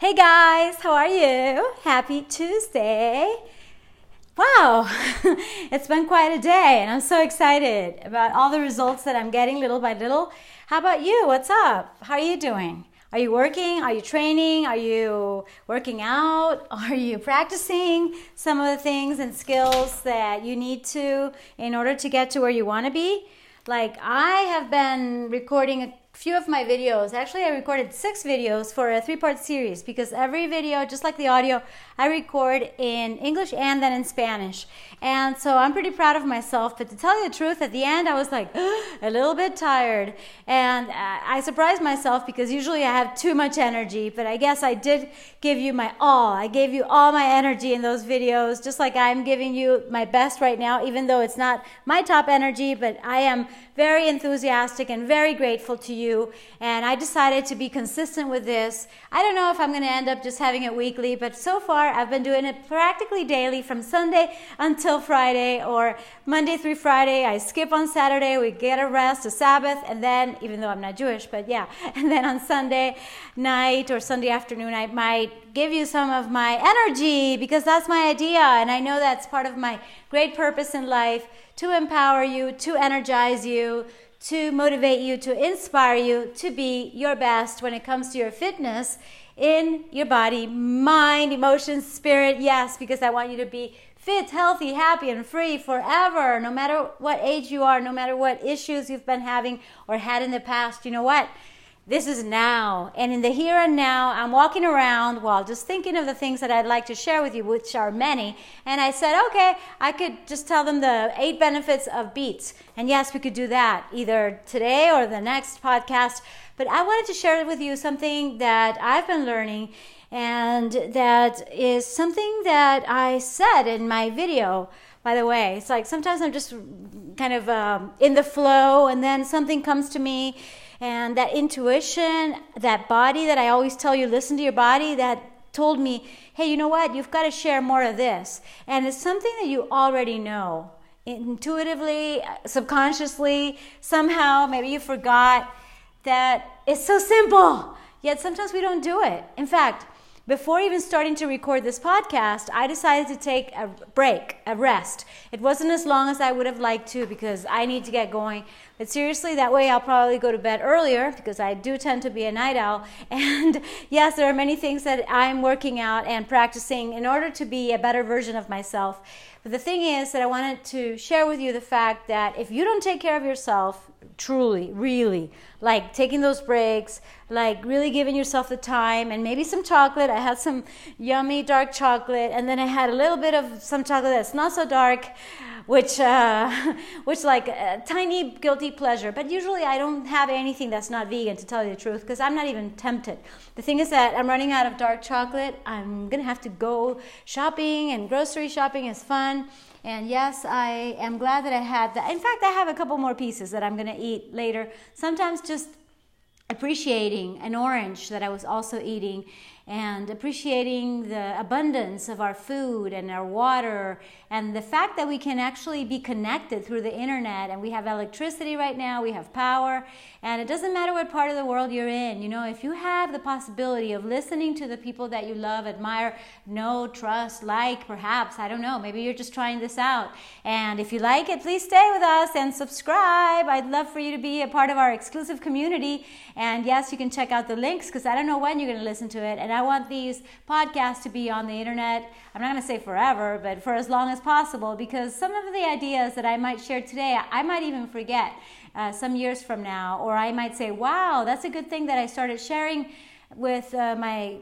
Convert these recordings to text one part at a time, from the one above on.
Hey guys, how are you? Happy Tuesday. Wow, it's been quite a day and I'm so excited about all the results that I'm getting little by little. How about you? What's up? How are you doing? Are you working? Are you training? Are you working out? Are you practicing some of the things and skills that you need to in order to get to where you want to be? Like, I have been recording a few of my videos. Actually, I recorded six videos for a three part series because every video, just like the audio, I record in English and then in Spanish. And so I'm pretty proud of myself. But to tell you the truth, at the end, I was like a little bit tired. And uh, I surprised myself because usually I have too much energy. But I guess I did give you my all. I gave you all my energy in those videos, just like I'm giving you my best right now, even though it's not my top energy. But I am very enthusiastic and very grateful to you. And I decided to be consistent with this. I don't know if I'm going to end up just having it weekly, but so far I've been doing it practically daily from Sunday until Friday or Monday through Friday. I skip on Saturday, we get a rest, a Sabbath, and then, even though I'm not Jewish, but yeah, and then on Sunday night or Sunday afternoon, I might give you some of my energy because that's my idea. And I know that's part of my great purpose in life to empower you, to energize you, to motivate you, to inspire you to be your best when it comes to your fitness in your body, mind, emotions, spirit. Yes, because I want you to be fit, healthy, happy, and free forever, no matter what age you are, no matter what issues you've been having or had in the past. You know what? This is now. And in the here and now, I'm walking around while just thinking of the things that I'd like to share with you, which are many. And I said, okay, I could just tell them the eight benefits of beets. And yes, we could do that either today or the next podcast. But I wanted to share with you something that I've been learning and that is something that I said in my video by the way. It's like sometimes I'm just kind of um, in the flow, and then something comes to me, and that intuition, that body that I always tell you, listen to your body, that told me, hey, you know what? You've got to share more of this. And it's something that you already know intuitively, subconsciously, somehow, maybe you forgot that it's so simple. Yet sometimes we don't do it. In fact, before even starting to record this podcast, I decided to take a break, a rest. It wasn't as long as I would have liked to because I need to get going. But seriously, that way I'll probably go to bed earlier because I do tend to be a night owl. And yes, there are many things that I'm working out and practicing in order to be a better version of myself. But the thing is that I wanted to share with you the fact that if you don't take care of yourself, truly, really, like taking those breaks, like really giving yourself the time and maybe some chocolate. I had some yummy dark chocolate, and then I had a little bit of some chocolate that's not so dark, which, uh, which like a tiny guilty pleasure. But usually I don't have anything that's not vegan, to tell you the truth, because I'm not even tempted. The thing is that I'm running out of dark chocolate. I'm gonna have to go shopping, and grocery shopping is fun. And yes, I am glad that I had that. In fact, I have a couple more pieces that I'm going to eat later. Sometimes just appreciating an orange that I was also eating and appreciating the abundance of our food and our water and the fact that we can actually be connected through the internet and we have electricity right now, we have power, and it doesn't matter what part of the world you're in. You know, if you have the possibility of listening to the people that you love, admire, know, trust, like, perhaps, I don't know, maybe you're just trying this out. And if you like it, please stay with us and subscribe. I'd love for you to be a part of our exclusive community. And yes, you can check out the links because I don't know when you're going to listen to it. And I want these podcasts to be on the internet. I'm not going to say forever, but for as long as possible because some of the ideas that I might share today, I might even forget uh, some years from now. Or I might say, wow, that's a good thing that I started sharing with uh, my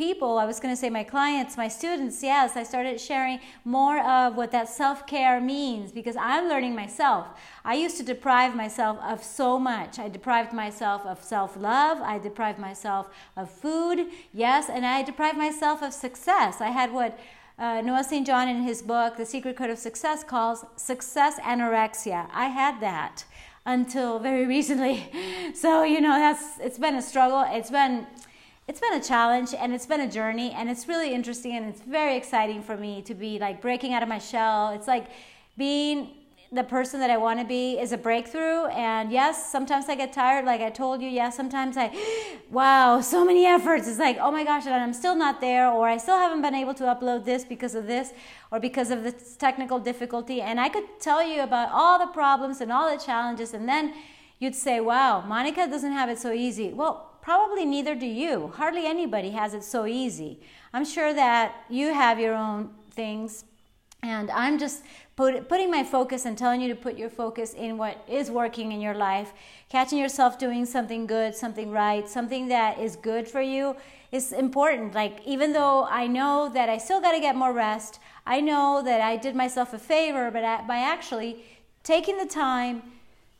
people, I was going to say my clients, my students, yes, I started sharing more of what that self care means because I'm learning myself. I used to deprive myself of so much. I deprived myself of self love, I deprived myself of food, yes, and I deprived myself of success. I had what uh, Noah St. John in his book, The Secret Code of Success, calls success anorexia. I had that until very recently. So, you know, that's it's been a struggle. It's been it's been a challenge and it's been a journey and it's really interesting and it's very exciting for me to be like breaking out of my shell. It's like being the person that I want to be is a breakthrough. And yes, sometimes I get tired, like I told you. Yes, sometimes I, wow, so many efforts. It's like, oh my gosh, and I'm still not there, or I still haven't been able to upload this because of this, or because of this technical difficulty. And I could tell you about all the problems and all the challenges, and then you'd say, wow, Monica doesn't have it so easy. Well, probably neither do you. Hardly anybody has it so easy. I'm sure that you have your own things. And I'm just put, putting my focus and telling you to put your focus in what is working in your life. Catching yourself doing something good, something right, something that is good for you is important. Like, even though I know that I still got to get more rest, I know that I did myself a favor but by actually taking the time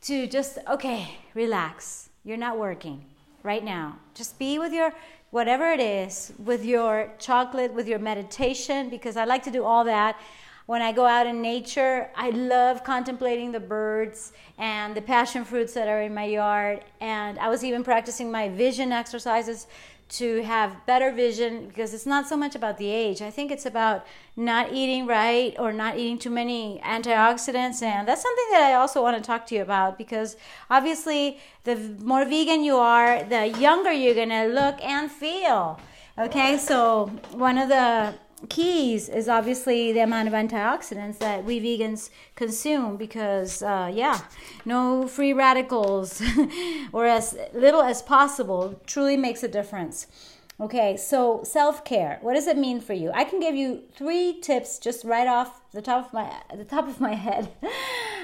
to just, okay, relax. You're not working right now. Just be with your whatever it is, with your chocolate, with your meditation, because I like to do all that. When I go out in nature, I love contemplating the birds and the passion fruits that are in my yard. And I was even practicing my vision exercises to have better vision because it's not so much about the age. I think it's about not eating right or not eating too many antioxidants. And that's something that I also want to talk to you about because obviously, the more vegan you are, the younger you're going to look and feel. Okay, so one of the keys is obviously the amount of antioxidants that we vegans consume because uh, yeah no free radicals or as little as possible truly makes a difference. Okay so self-care what does it mean for you? I can give you three tips just right off the top of my the top of my head.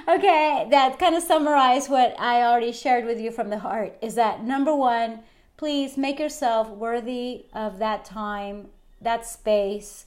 Okay that kind of summarize what i already shared with you from the heart is that number one please make yourself worthy of that time that space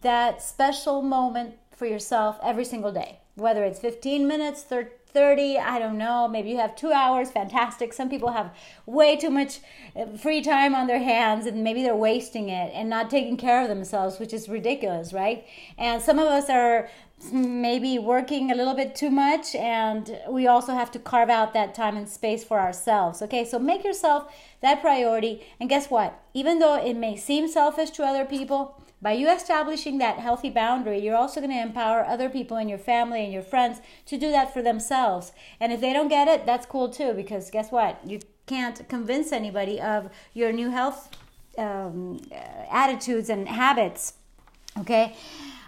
that special moment for yourself every single day, whether it's 15 minutes, 30, I don't know, maybe you have two hours, fantastic. Some people have way too much uh, free time on their hands and maybe they're wasting it and not taking care of themselves, which is ridiculous, right? And some of us are maybe working a little bit too much and we also have to carve out that time and space for ourselves okay so make yourself that priority and guess what even though it may seem selfish to other people by you establishing that healthy boundary, you're also going to empower other people in your family and your friends to do that for themselves. And if they don't get it, that's cool too, because guess what? You can't convince anybody of your new health um, attitudes and habits. Okay?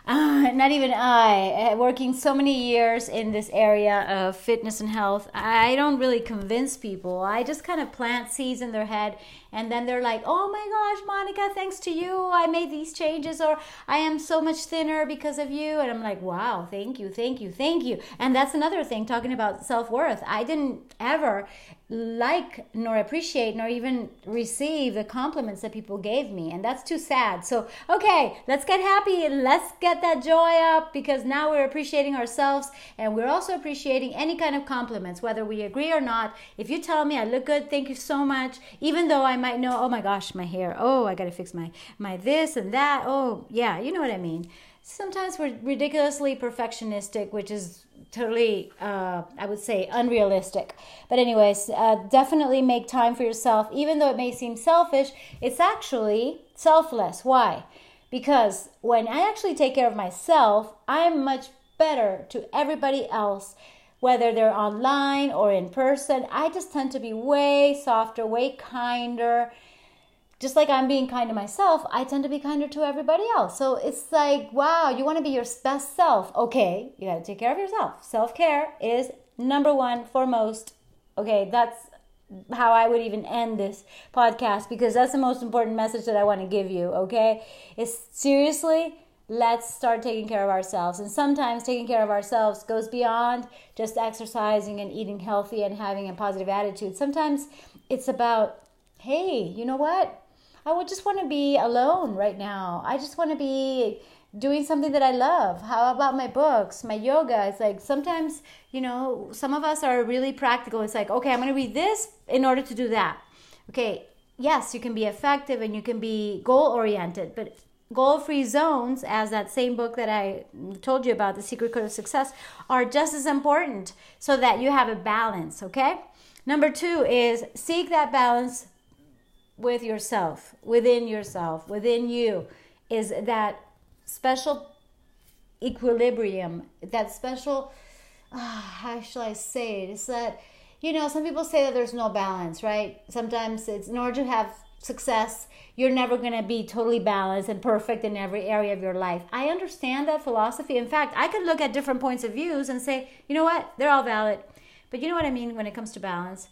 Uh, not even I, uh, working so many years in this area of fitness and health, I don't really convince people. I just kind of plant seeds in their head and then they're like, oh my gosh, Monica, thanks to you, I made these changes, or I am so much thinner because of you. And I'm like, wow, thank you, thank you, thank you. And that's another thing, talking about self worth. I didn't ever like nor appreciate nor even receive the compliments that people gave me and that's too sad so okay let's get happy and let's get that joy up because now we're appreciating ourselves and we're also appreciating any kind of compliments whether we agree or not if you tell me i look good thank you so much even though i'm might know, oh my gosh, my hair. Oh, I got to fix my my this and that. Oh, yeah, you know what I mean. Sometimes we're ridiculously perfectionistic, which is totally, uh, I would say, unrealistic. But, anyways, uh, definitely make time for yourself. Even though it may seem selfish, it's actually selfless. Why? Because when I actually take care of myself, I'm much better to everybody else whether they're online or in person. I just tend to be way softer, way kinder. Just like I'm being kind to myself, I tend to be kinder to everybody else. So it's like, wow, you want to be your best self. Okay, you got to take care of yourself. Self care is number one, foremost. Okay, that's how I would even end this podcast because that's the most important message that I want to give you. Okay, is seriously let's start taking care of ourselves. And sometimes taking care of ourselves goes beyond just exercising and eating healthy and having a positive attitude. Sometimes it's about, hey, you know what? I would just want to be alone right now. I just want to be doing something that I love. How about my books, my yoga? It's like sometimes, you know, some of us are really practical. It's like, okay, I'm going to read this in order to do that. Okay, yes, you can be effective and you can be goal oriented, but goal free zones, as that same book that I told you about, The Secret Code of Success, are just as important so that you have a balance, okay? Number two is seek that balance with yourself, within yourself, within you, is that special equilibrium, that special uh, how shall I say it? It's that, you know, some people say that there's no balance, right? Sometimes it's in order to have success, you're never going to be totally balanced and perfect in every area of your life. I understand that philosophy. In fact, I could look at different points of views and say, you know what? They're all valid. But you know what I mean when it comes to balance?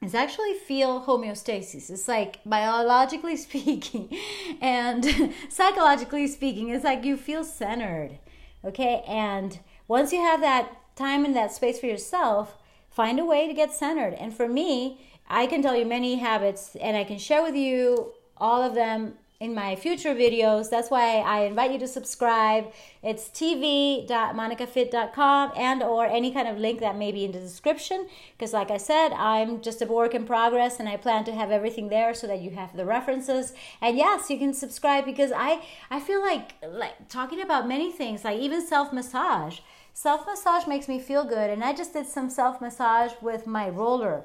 It's actually feel homeostasis. It's like biologically speaking and psychologically speaking, it's like you feel centered. Okay? And once you have that time and that space for yourself, find a way to get centered. And for me, I can tell you many habits and I can share with you all of them in my future videos. That's why I invite you to subscribe. It's tv.monicafit.com and or any kind of link that may be in the description because like I said, I'm just a work in progress and I plan to have everything there so that you have the references. And yes, you can subscribe because I I feel like like talking about many things, like even self-massage. Self-massage makes me feel good and I just did some self-massage with my roller.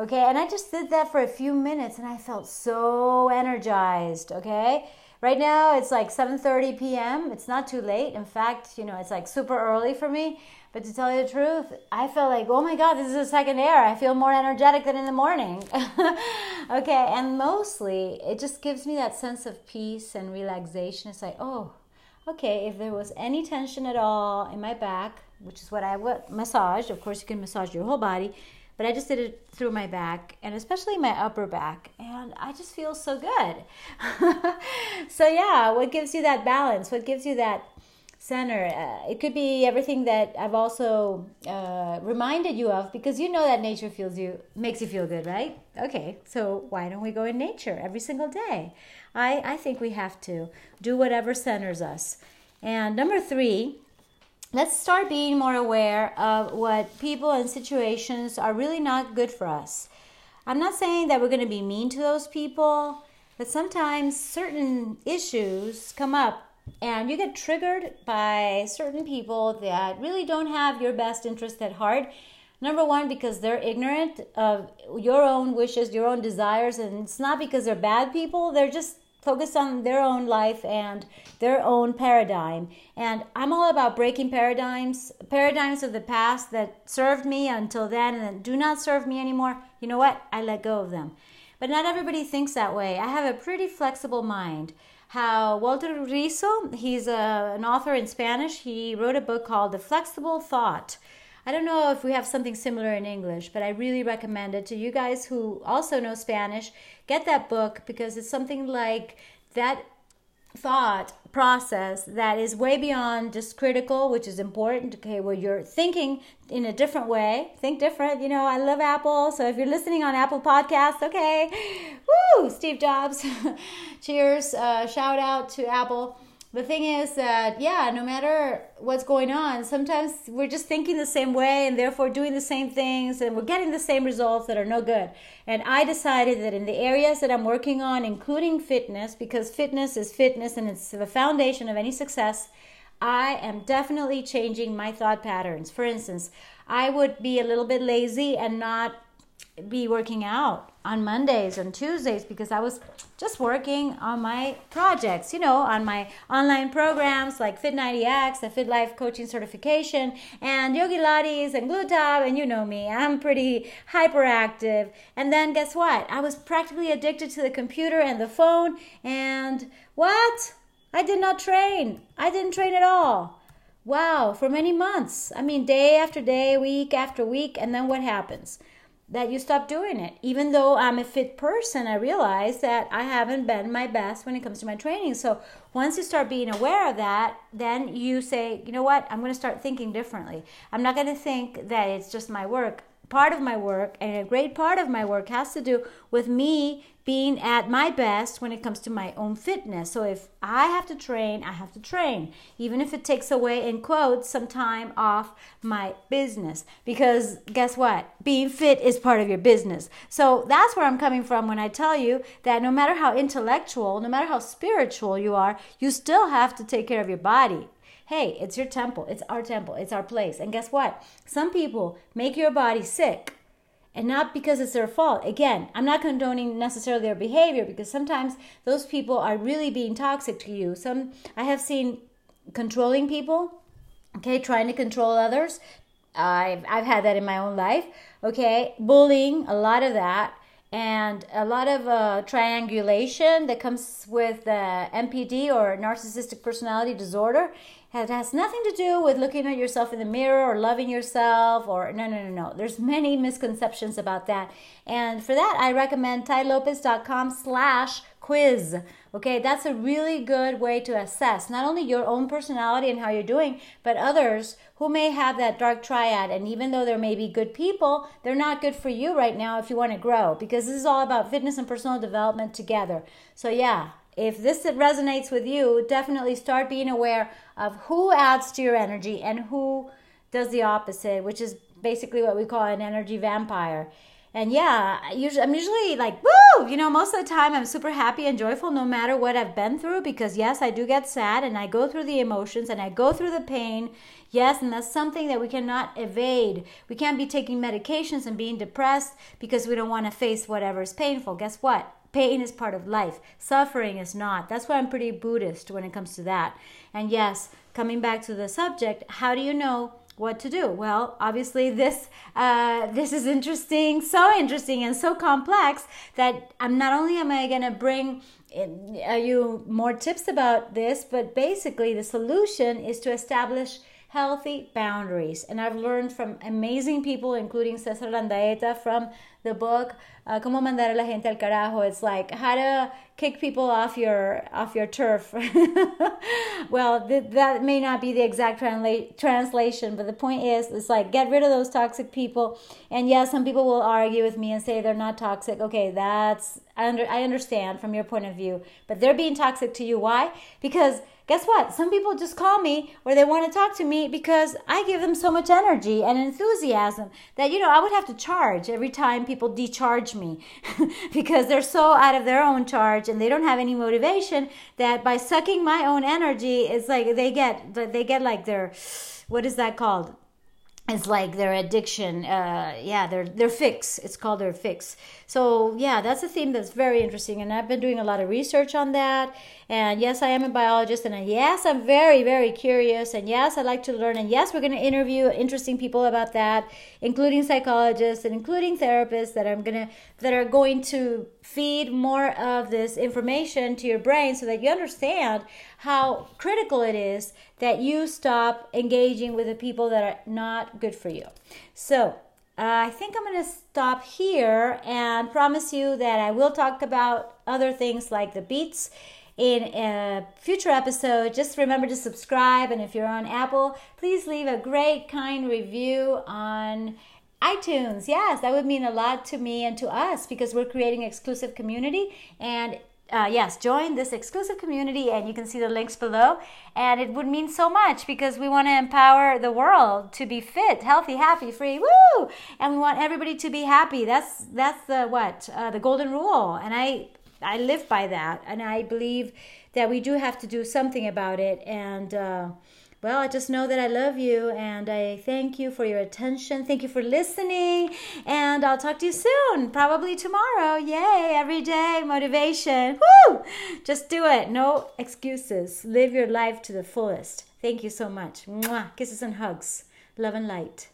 Okay, and I just did that for a few minutes and I felt so energized, okay? Right now it's like 7:30 p.m. It's not too late. In fact, you know, it's like super early for me. But to tell you the truth, I felt like, oh my God, this is a second air. I feel more energetic than in the morning. okay, and mostly it just gives me that sense of peace and relaxation. It's like, oh, okay, if there was any tension at all in my back, which is what I would massage, of course, you can massage your whole body but I just did it through my back and especially my upper back, and I just feel so good. so, yeah, what gives you that balance? What gives you that center? Uh, it could be everything that I've also uh, reminded you of because you know that nature feels you makes you feel good, right? Okay, so why don't we go in nature every single day? I, I think we have to do whatever centers us. And number three, let's start being more aware of what people and situations are really not good for us. I'm not saying that we're going to be mean to those people, but sometimes certain issues come up and you get triggered by certain people that really don't have your best interest at heart. Number one, because they're ignorant of your own wishes, your own desires, and it's not because they're bad people, they're just focused on their own life and their own paradigm. And I'm all about breaking paradigms, paradigms of the past that served me until then and that do not serve me anymore. You know what? I let go of them. But not everybody thinks that way. I have a pretty flexible mind. How Walter Riso, he's a, an author in Spanish, he wrote a book called The Flexible Thought. I don't know if we have something similar in English, but I really recommend it to you guys who also know Spanish. Get that book because it's something like that thought process that is way beyond just critical, which is important, okay, where you're thinking in a different way. Think different. You know, I love Apple. So if you're listening on Apple Podcasts, okay. Woo! Steve Jobs. Cheers. Uh, shout out to Apple the thing is that yeah no matter what's going on sometimes we're just thinking the same way and therefore doing the same things and we're getting the same results that are no good. And i decided that in the areas that i'm working on including fitness because fitness is fitness and it's the foundation of any success i am definitely changing my thought patterns. For instance i would be a little bit lazy and not be working out on Mondays and Tuesdays because I was just working on my projects, you know, on my online programs like Fit90X, the Fit Life Coaching Certification, and Yogi Lattes and Glue Top, and you know me, I'm pretty hyperactive. And then guess what? I was practically addicted to the computer and the phone, and what? I did not train. I didn't train at all. Wow, for many months. I mean, day after day, week after week, and then what happens? That you stop doing it. Even though I'm a fit person, I realize that I haven't been my best when it comes to my training. So once you start being aware of that, then you say, you know what, I'm going to start thinking differently. I'm not going to think that it's just my work. Part of my work, and a great part of my work, has to do with me being at my best when it comes to my own fitness. So if I have to train, I have to train, even if it takes away, in quotes, some time off my business. Because guess what? Being fit is part of your business. So that's where I'm coming from when I tell you that no matter how intellectual, no matter how spiritual you are, you still have to take care of your body hey, it's your temple, it's our temple, it's our place. And guess what? Some people make your body sick and not because it's their fault. Again, I'm not condoning necessarily their behavior because sometimes those people are really being toxic to you. Some I have seen controlling people, okay, trying to control others, I've, I've had that in my own life. Okay. Bullying, a lot of that. And a lot of uh, triangulation that comes with uh, NPD or narcissistic personality disorder. It has nothing to do with looking at yourself in the mirror or loving yourself or no, no, no, no. There's many misconceptions about that. And for that, I recommend tailopez.com slash quiz. Okay, that's a really good way to assess not only your own personality and how you're doing, but others who may have that dark triad. And even though there may be good people, they're not good for you right now if you want to grow because this is all about fitness and personal development together. So, yeah, if this resonates with you, definitely start being aware of who adds to your energy and who does the opposite, which is basically what we call an energy vampire and yeah, usually I'm usually like, woo! You know, most of the time I'm super happy and joyful no matter what I've been through because yes, I do get sad and I go through the emotions and I go through the pain. Yes, and that's something that we cannot evade. We can't be taking medications and being depressed because we don't want to face whatever is painful. Guess what? Pain is part of life. Suffering is not. That's why I'm pretty Buddhist when it comes to that. And yes, coming back to the subject, how do you know what to do. Well, obviously this uh, this is interesting, so interesting and so complex that I'm not only am I going to bring in, uh, you more tips about this, but basically the solution is to establish healthy boundaries. And I've learned from amazing people, including Cesar Landaeta from the book uh, Cómo mandar a la gente al carajo. It's like how to kick people off your off your turf. well, th- that may not be the exact transla- translation, but the point is, it's like get rid of those toxic people. And yes, yeah, some people will argue with me and say they're not toxic. Okay, that's I, under, I understand from your point of view, but they're being toxic to you. Why? Because guess what? Some people just call me or they want to talk to me because I give them so much energy and enthusiasm that, you know, I would have to charge every time people decharge me because they're so out of their own charge and they don't have any motivation that by sucking my own energy, it's like they get, they get like their, what is that called? it's like their addiction uh, yeah their their fix it's called their fix so yeah that's a theme that's very interesting and i've been doing a lot of research on that and yes i am a biologist and yes i'm very very curious and yes i like to learn and yes we're going to interview interesting people about that including psychologists and including therapists that i'm going to that are going to feed more of this information to your brain so that you understand how critical it is that you stop engaging with the people that are not good for you. So, uh, I think I'm going to stop here and promise you that I will talk about other things like the beets in a future episode. Just remember to subscribe, and if you're on Apple, please leave a great, kind review on iTunes. Yes, that would mean a lot to me and to us because we're creating exclusive community and uh, yes, join this exclusive community, and you can see the links below. And it would mean so much because we want to empower the world to be fit, healthy, happy, free. Woo! And we want everybody to be happy. That's that's the what uh, the golden rule, and I I live by that, and I believe that we do have to do something about it. And uh, well, I just know that I love you and I thank you for your attention. Thank you for listening. And I'll talk to you soon, probably tomorrow. Yay, every day, motivation. Woo! Just do it. No excuses. Live your life to the fullest. Thank you so much. Mwah. Kisses and hugs. Love and light.